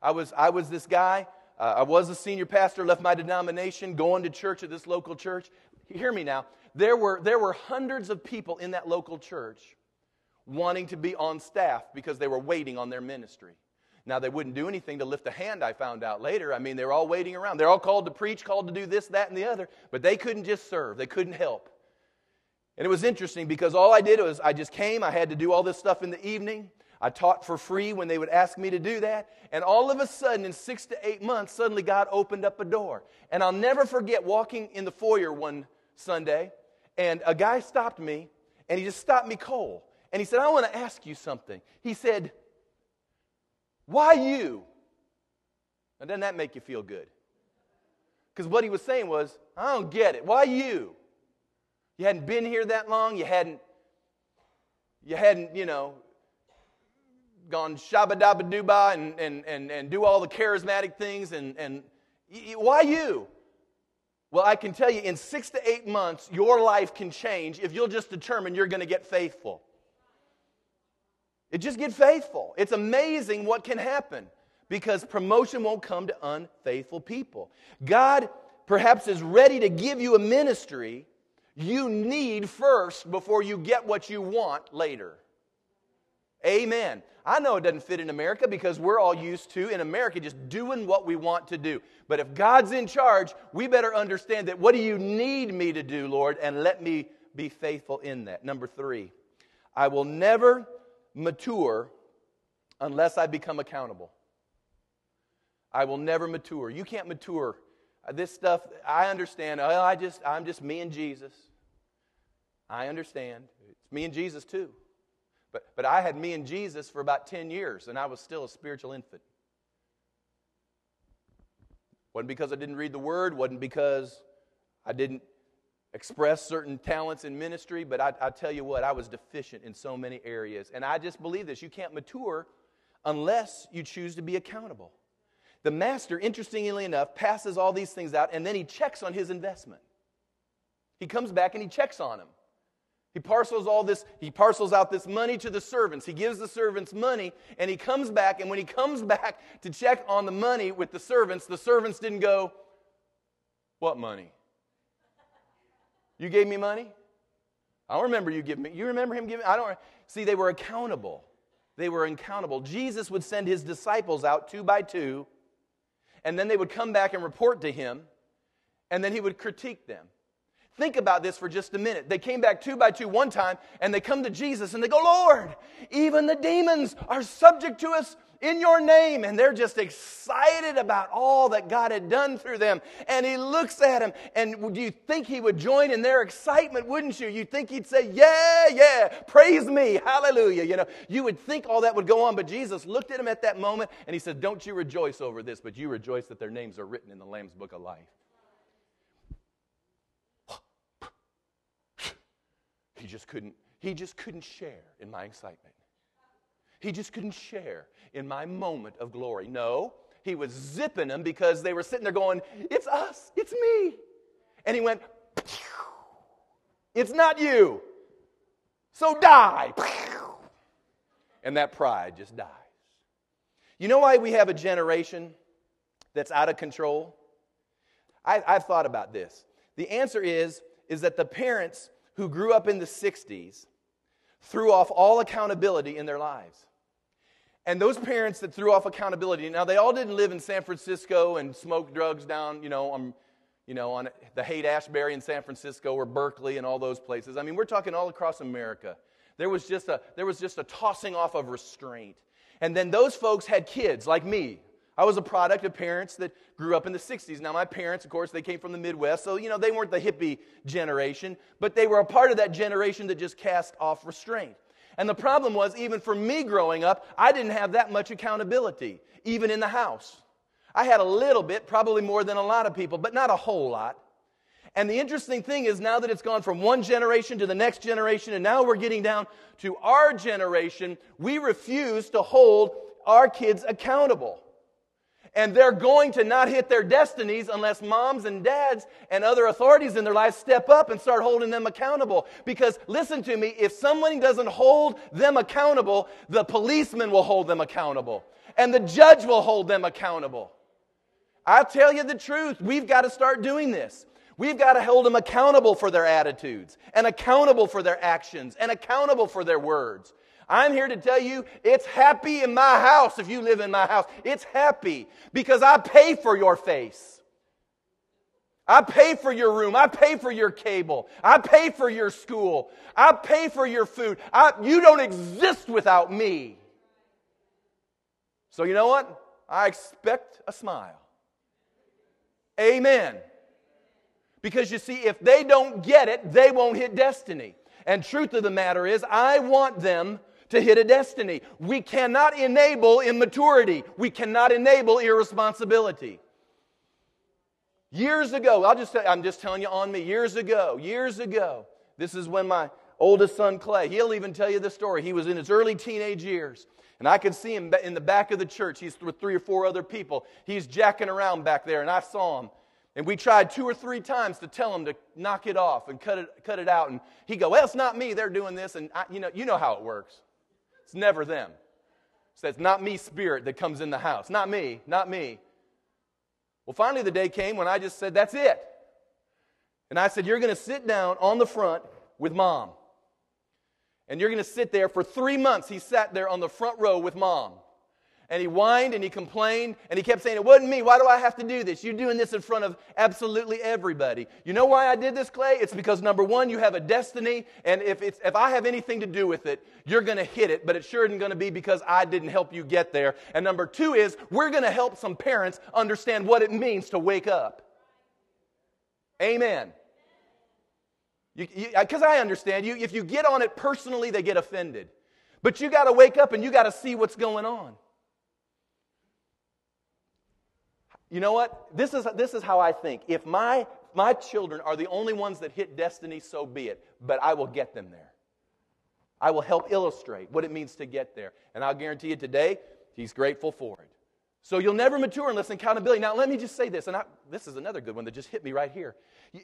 I was I was this guy. Uh, I was a senior pastor. Left my denomination, going to church at this local church. Hear me now. There were there were hundreds of people in that local church wanting to be on staff because they were waiting on their ministry. Now, they wouldn't do anything to lift a hand, I found out later. I mean, they were all waiting around. They're all called to preach, called to do this, that, and the other, but they couldn't just serve, they couldn't help. And it was interesting because all I did was I just came, I had to do all this stuff in the evening. I taught for free when they would ask me to do that. And all of a sudden, in six to eight months, suddenly God opened up a door. And I'll never forget walking in the foyer one Sunday, and a guy stopped me, and he just stopped me cold. And he said, I want to ask you something. He said, Why you? Now, doesn't that make you feel good? Because what he was saying was, I don't get it. Why you? You hadn't been here that long. You hadn't, you hadn't, you know, gone shabba dabba dooba and, and, and, and do all the charismatic things. And, and why you? Well, I can tell you in six to eight months, your life can change if you'll just determine you're going to get faithful. It just get faithful. It's amazing what can happen because promotion won't come to unfaithful people. God perhaps is ready to give you a ministry you need first before you get what you want later. Amen. I know it doesn't fit in America because we're all used to, in America, just doing what we want to do. But if God's in charge, we better understand that what do you need me to do, Lord? And let me be faithful in that. Number three, I will never mature unless I become accountable. I will never mature. You can't mature. Uh, this stuff, I understand. Oh, I just, I'm just me and Jesus. I understand. It's me and Jesus too. But, but I had me and Jesus for about 10 years, and I was still a spiritual infant. Wasn't because I didn't read the Word, wasn't because I didn't express certain talents in ministry, but I, I, tell you what, I was deficient in so many areas. And I just believe this you can't mature unless you choose to be accountable. The master, interestingly enough, passes all these things out and then he checks on his investment. He comes back and he checks on him. He parcels all this, he parcels out this money to the servants. He gives the servants money, and he comes back, and when he comes (laughs) back to check on the money with the servants, the servants didn't go, What money? You gave me money? I don't remember you giving me. You remember him giving? I don't. See, they were accountable. They were accountable. Jesus would send his disciples out two by two, and then they would come back and report to him, and then he would critique them. Think about this for just a minute. They came back two by two one time, and they come to Jesus and they go, Lord, even the demons are subject to us in your name. And they're just excited about all that God had done through them. And he looks at them, and do you think he would join in their excitement, wouldn't you? You'd think he'd say, Yeah, yeah, praise me, hallelujah. You know, you would think all that would go on, but Jesus looked at him at that moment and he said, Don't you rejoice over this, but you rejoice that their names are written in the Lamb's book of life. He just couldn't, he just couldn't share in my excitement. He just couldn't share in my moment of glory. No, he was zipping them because they were sitting there going, It's us, it's me. And he went, It's not you. So die. And that pride just dies. You know why we have a generation that's out of control? I, have thought about this. The answer is, is that the parents who grew up in the 60s threw off all accountability in their lives. And those parents that threw off accountability, now they all didn't live in San Francisco and smoke drugs down, you know, on, you know, on the Haight Ashbury in San Francisco or Berkeley and all those places. I mean, we're talking all across America. There was just a, there was just a tossing off of restraint. And then those folks had kids like me, I was a product of parents that grew up in the 60s. Now, my parents, of course, they came from the Midwest, so, you know, they weren't the hippie generation, but they were a part of that generation that just cast off restraint. And the problem was, even for me growing up, I didn't have that much accountability, even in the house. I had a little bit, probably more than a lot of people, but not a whole lot. And the interesting thing is now that it's gone from one generation to the next generation, and now we're getting down to our generation, we refuse to hold our kids accountable. And they're going to not hit their destinies unless moms and dads and other authorities in their lives step up and start holding them accountable. Because listen to me, if someone doesn't hold them accountable, the policeman will hold them accountable. And the judge will hold them accountable. I'll tell you the truth. We've got to start doing this. We've got to hold them accountable for their attitudes and accountable for their actions and accountable for their words. I'm here to tell you it's happy in my house if you live in my house. It's happy because I pay for your face. I pay for your room. I pay for your cable. I pay for your school. I pay for your food. I, you don't exist without me. So, you know what? I expect a smile. Amen. Because you see, if they don't get it, they won't hit destiny. And truth of the matter is, I want them to hit a destiny. We cannot enable immaturity. We cannot enable irresponsibility. Years ago, I'll just I'm just telling you on me, years ago, years ago, this is when my oldest son Clay, he'll even tell you the story. He was in his early teenage years. And I could see him in the back of the church. He's with three or four other people. He's jacking around back there, and I saw him. And we tried two or three times to tell him to knock it off and cut it, cut it out. And he go, well, it's not me. They're doing this. And I, you, know, you know how it works. It's never them. So not me, spirit, that comes in the house. Not me, not me. Well, finally, the day came when I just said, That's it. And I said, You're going to sit down on the front with mom. And you're going to sit there for three months. He sat there on the front row with mom and he whined and he complained and he kept saying, It wasn't me. Why do I have to do this? You're doing this in front of absolutely everybody. You know why I did this, Clay? It's because number one, you have a destiny, and if, it's, if I have anything to do with it, you're going to hit it, but it sure isn't going to be because I didn't help you get there. And number two is, we're going to help some parents understand what it means to wake up. Amen. Because I understand you, if you get on it personally, they get offended. But you got to wake up and you got to see what's going on. You know what? This is, this is how I think. If my, my children are the only ones that hit destiny, so be it. But I will get them there. I will help illustrate what it means to get there. And I'll guarantee you today, he's grateful for it. So you'll never mature unless accountability. Now, let me just say this, and I, this is another good one that just hit me right here. (sighs)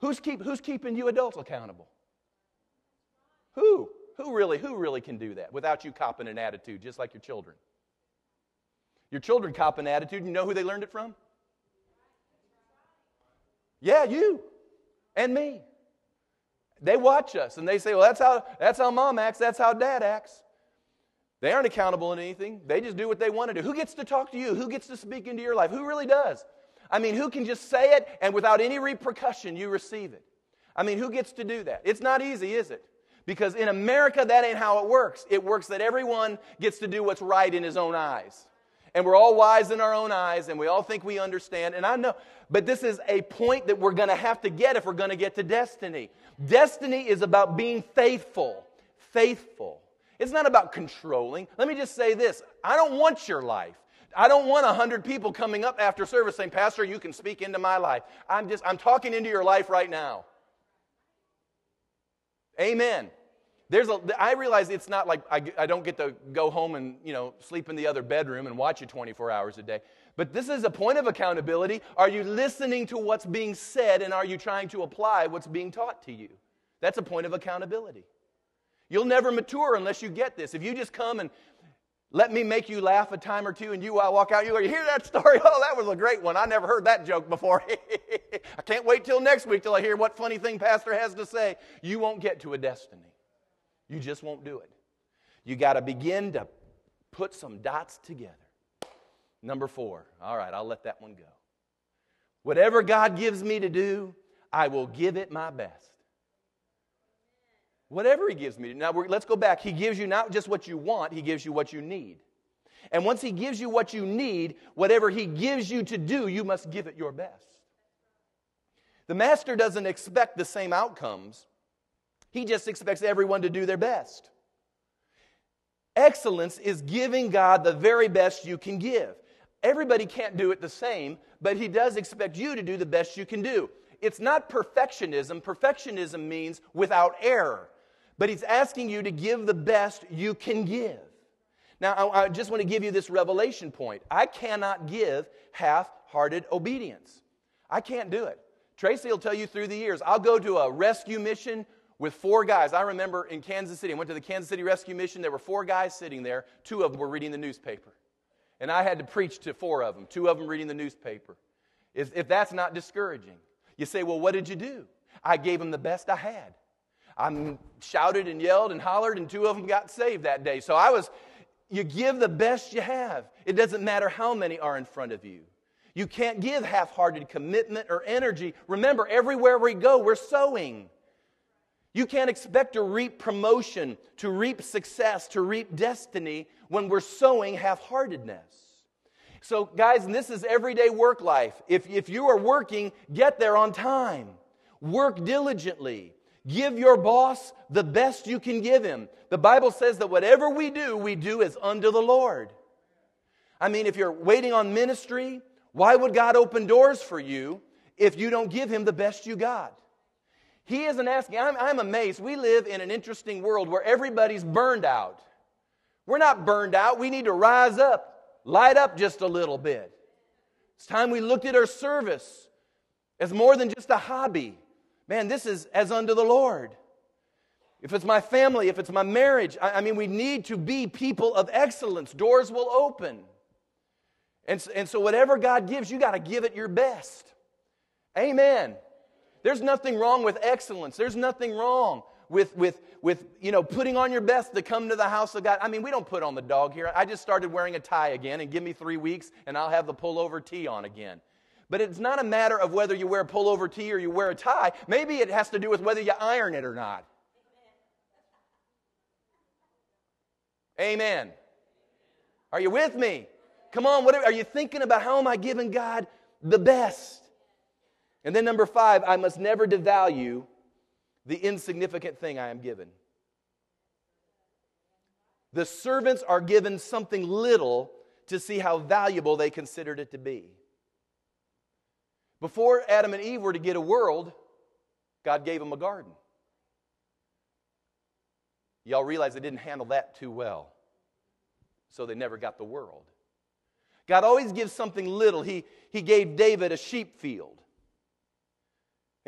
Who's, keep, who's keeping you adults accountable? Who? Who really, who really can do that without you copping an attitude, just like your children? Your children cop an attitude, you know who they learned it from? Yeah, you and me. They watch us and they say, well, that's how, that's how mom acts, that's how dad acts. They aren't accountable in anything. They just do what they want to do. Who gets to talk to you? Who gets to speak into your life? Who really does? I mean, who can just say it and without any repercussion you receive it? I mean, who gets to do that? It's not easy, is it? Because in America, that ain't how it works. It works that everyone gets to do what's right in his own eyes. And we're all wise in our own eyes, and we all think we understand. And I know, but this is a point that we're going to have to get if we're going to get to destiny. Destiny is about being faithful. Faithful. It's not about controlling. Let me just say this I don't want your life. I don't want a hundred people coming up after service saying, Pastor, you can speak into my life. I'm just, I'm talking into your life right now. Amen. There's a, I realize it's not like I, I don't get to go home and, you know, sleep in the other bedroom and watch you 24 hours a day. But this is a point of accountability. Are you listening to what's being said and are you trying to apply what's being taught to you? That's a point of accountability. You'll never mature unless you get this. If you just come and let me make you laugh a time or two and you walk out, you go, you hear that story? (laughs) Oh, that was a great one. I never heard that joke before. (laughs) I can't wait till next week till I hear what funny thing Pastor has to say. You won't get to a destiny. You just won't do it. You got to begin to put some dots together. Number four. All right, I'll let that one go. Whatever God gives me to do, I will give it my best. Whatever He gives me. Now, let's go back. He gives you not just what you want, He gives you what you need. And once He gives you what you need, whatever He gives you to do, you must give it your best. The Master doesn't expect the same outcomes, He just expects everyone to do their best. Excellence is giving God the very best you can give. Everybody can't do it the same, but He does expect you to do the best you can do. It's not perfectionism. Perfectionism means without error but he's asking you to give the best you can give. Now, I, I just want to give you this revelation point. I cannot give half hearted obedience. I can't do it. Tracy will tell you through the years. I'll go to a rescue mission with four guys. I remember in Kansas City, I went to the Kansas City Rescue Mission. There were four guys sitting there. Two of them were reading the newspaper. And I had to preach to four of them, two of them reading the newspaper. If, if that's not discouraging, you say, well, what did you do? I gave them the best I had. I shouted and yelled and hollered, and two of them got saved that day. So I was, you give the best you have. It doesn't matter how many are in front of you. You can't give half hearted commitment or energy. Remember, everywhere we go, we're sowing. You can't expect to reap promotion, to reap success, to reap destiny when we're sowing half heartedness. So, guys, and this is everyday work life. If, if you are working, get there on time, work diligently. Give your boss the best you can give him. The Bible says that whatever we do, we do as unto the Lord. I mean, if you're waiting on ministry, why would God open doors for you if you don't give him the best you got? He isn't asking. I'm, I'm amazed. We live in an interesting world where everybody's burned out. We're not burned out. We need to rise up, light up just a little bit. It's time we looked at our service as more than just a hobby man, this is as unto the Lord. If it's my family, if it's my marriage, I, I mean, we need to be people of excellence. Doors will open. And, and so, whatever God gives, you got to give it your best. Amen. There's nothing wrong with excellence. There's nothing wrong with, with, with you know, putting on your best to come to the house of God. I mean, we don't put on the dog here. I just started wearing a tie again, and give me three weeks, and I'll have the pullover tee on again. But it's not a matter of whether you wear a pullover tee or you wear a tie. Maybe it has to do with whether you iron it or not. Amen. Are you with me? Come on, what are you thinking about? How am I giving God the best? And then number five, I must never devalue the insignificant thing I am given. The servants are given something little to see how valuable they considered it to be. Before Adam and Eve were to get a world, God gave them a garden. Y'all realize they didn't handle that too well, so they never got the world. God always gives something little. He, he gave David a sheep field.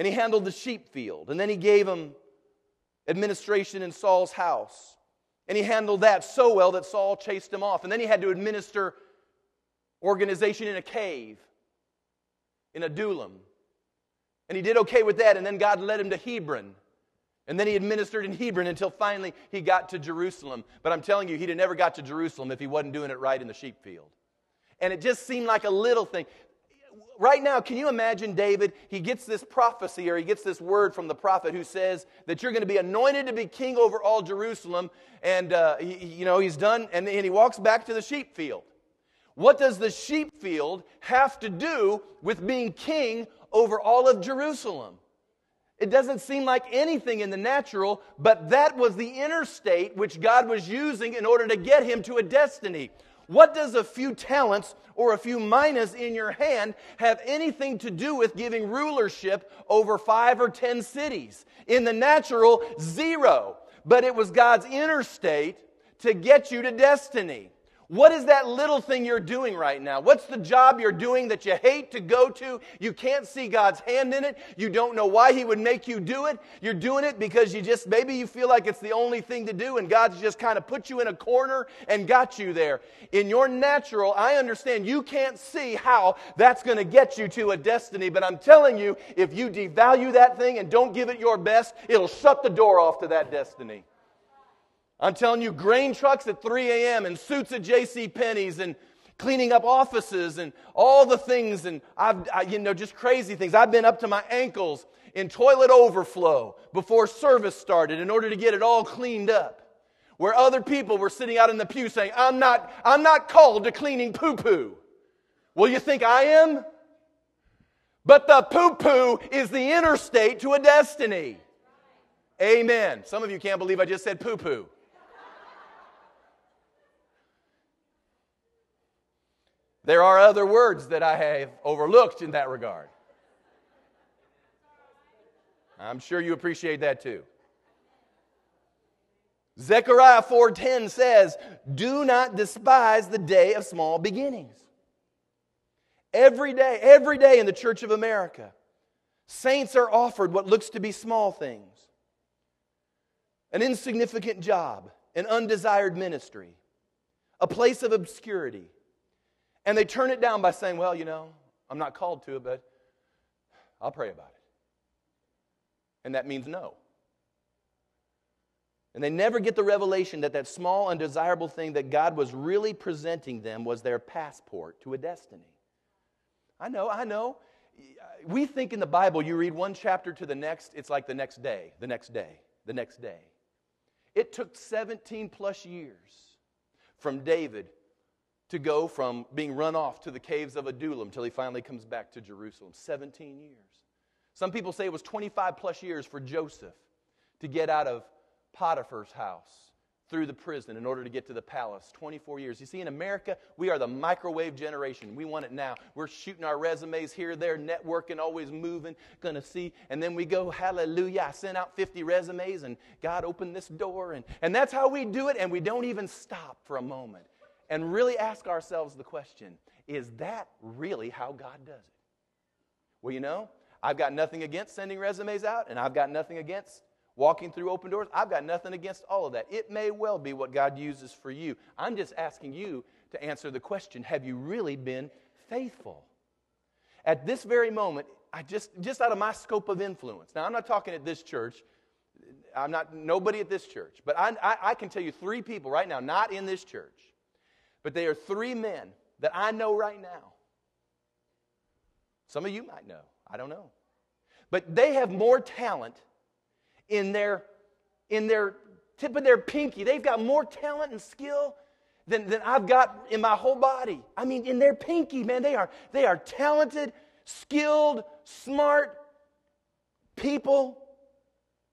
And he handled the sheep field. And then he gave him administration in Saul's house. And he handled that so well that Saul chased him off. And then he had to administer organization in a cave, in Adullam. And he did okay with that. And then God led him to Hebron. And then he administered in Hebron until finally he got to Jerusalem. But I'm telling you, he'd have never got to Jerusalem if he wasn't doing it right in the sheep field. And it just seemed like a little thing. Right now, can you imagine David? He gets this prophecy or he gets this word from the prophet who says that you're going to be anointed to be king over all Jerusalem. And, uh, he, you know, he's done, and, and he walks back to the sheep field. What does the sheep field have to do with being king over all of Jerusalem? It doesn't seem like anything in the natural, but that was the interstate which God was using in order to get him to a destiny. What does a few talents or a few minas in your hand have anything to do with giving rulership over five or ten cities? In the natural, zero. But it was God's interstate to get you to destiny. What is that little thing you're doing right now? What's the job you're doing that you hate to go to? You can't see God's hand in it. You don't know why He would make you do it. You're doing it because you just, maybe you feel like it's the only thing to do and God's just kind of put you in a corner and got you there. In your natural, I understand you can't see how that's going to get you to a destiny, but I'm telling you, if you devalue that thing and don't give it your best, it'll shut the door off to that destiny. I'm telling you, grain trucks at 3 a.m. and suits at J.C. Penney's and cleaning up offices and all the things and I've, I, you know, just crazy things. I've been up to my ankles in toilet overflow before service started in order to get it all cleaned up. Where other people were sitting out in the pew saying, I'm not, I'm not called to cleaning poo poo. Well, you think I am? But the poo poo is the interstate to a destiny. Amen. Some of you can't believe I just said poo poo. There are other words that I have overlooked in that regard. I'm sure you appreciate that too. Zechariah 4:10 says, "Do not despise the day of small beginnings." Every day, every day in the Church of America, saints are offered what looks to be small things. An insignificant job, an undesired ministry, a place of obscurity, and they turn it down by saying, well, you know, I'm not called to it, but I'll pray about it. And that means no. And they never get the revelation that that small, undesirable thing that God was really presenting them was their passport to a destiny. I know, I know. We think in the Bible, you read one chapter to the next, it's like the next day, the next day, the next day. It took 17 plus years from David to go from being run off to the caves of Adullam until he finally comes back to Jerusalem. 17 years. Some people say it was 25 plus years for Joseph to get out of Potiphar's house through the prison in order to get to the palace. 24 years. You see, in America, we are the microwave generation. We want it now. We're shooting our resumes here, there, networking, always moving, gonna see. And then we go, hallelujah, I sent out 50 resumes and God opened this door. And, and that's how we do it, and we don't even stop for a moment and really ask ourselves the question is that really how God does it? Well, you know, I've got nothing against sending resumes out, and I've got nothing against walking through open doors. I've got nothing against all of that. It may well be what God uses for you. I'm just asking you to answer the question have you really been faithful? At this very moment, I just, just out of my scope of influence. Now, I'm not talking at this church. I'm not, nobody at this church. But I, I, I can tell you three people right now, not in this church, but they are three men that I know right now. Some of you might know. I don't know. But they have more talent in their, in their tip of their pinky. They've got more talent and skill than, than I've got in my whole body. I mean, in their pinky, man, they are, they are talented, skilled, smart people.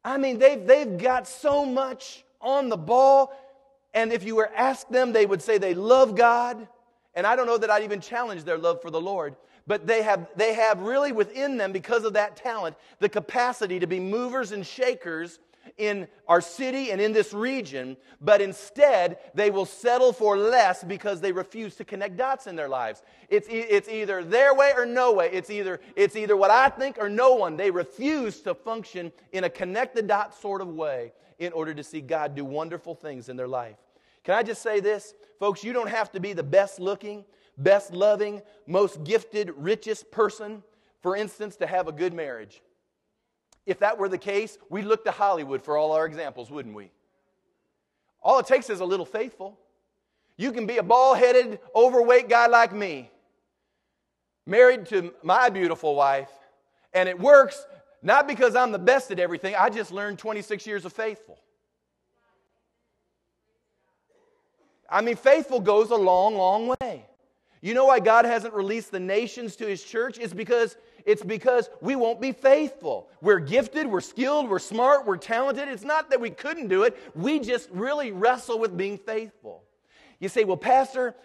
I mean, they've, they've got so much on the ball. And if you were asked them, they would say they love God. And I don't know that I'd even challenge their love for the Lord. But they have, they have really within them, because of that talent, the capacity to be movers and shakers in our city and in this region, but instead they will settle for less because they refuse to connect dots in their lives. It's, it's either their way or no way. It's either, it's either what I think or no one. They refuse to function in a connect the dots sort of way in order to see God do wonderful things in their life. Can I just say this? Folks, you don't have to be the best looking, best loving, most gifted, richest person, for instance, to have a good marriage. If that were the case, we'd look to Hollywood for all our examples, wouldn't we? All it takes is a little faithful. You can be a bald headed, overweight guy like me, married to my beautiful wife, and it works not because I'm the best at everything, I just learned 26 years of faithful. I mean, faithful goes a long, long way. You know why God hasn't released the nations to his church? It's because it's because we won't be faithful. We're gifted, we're skilled, we're smart, we're talented. It's not that we couldn't do it. We just really wrestle with being faithful. You say, "Well, pastor,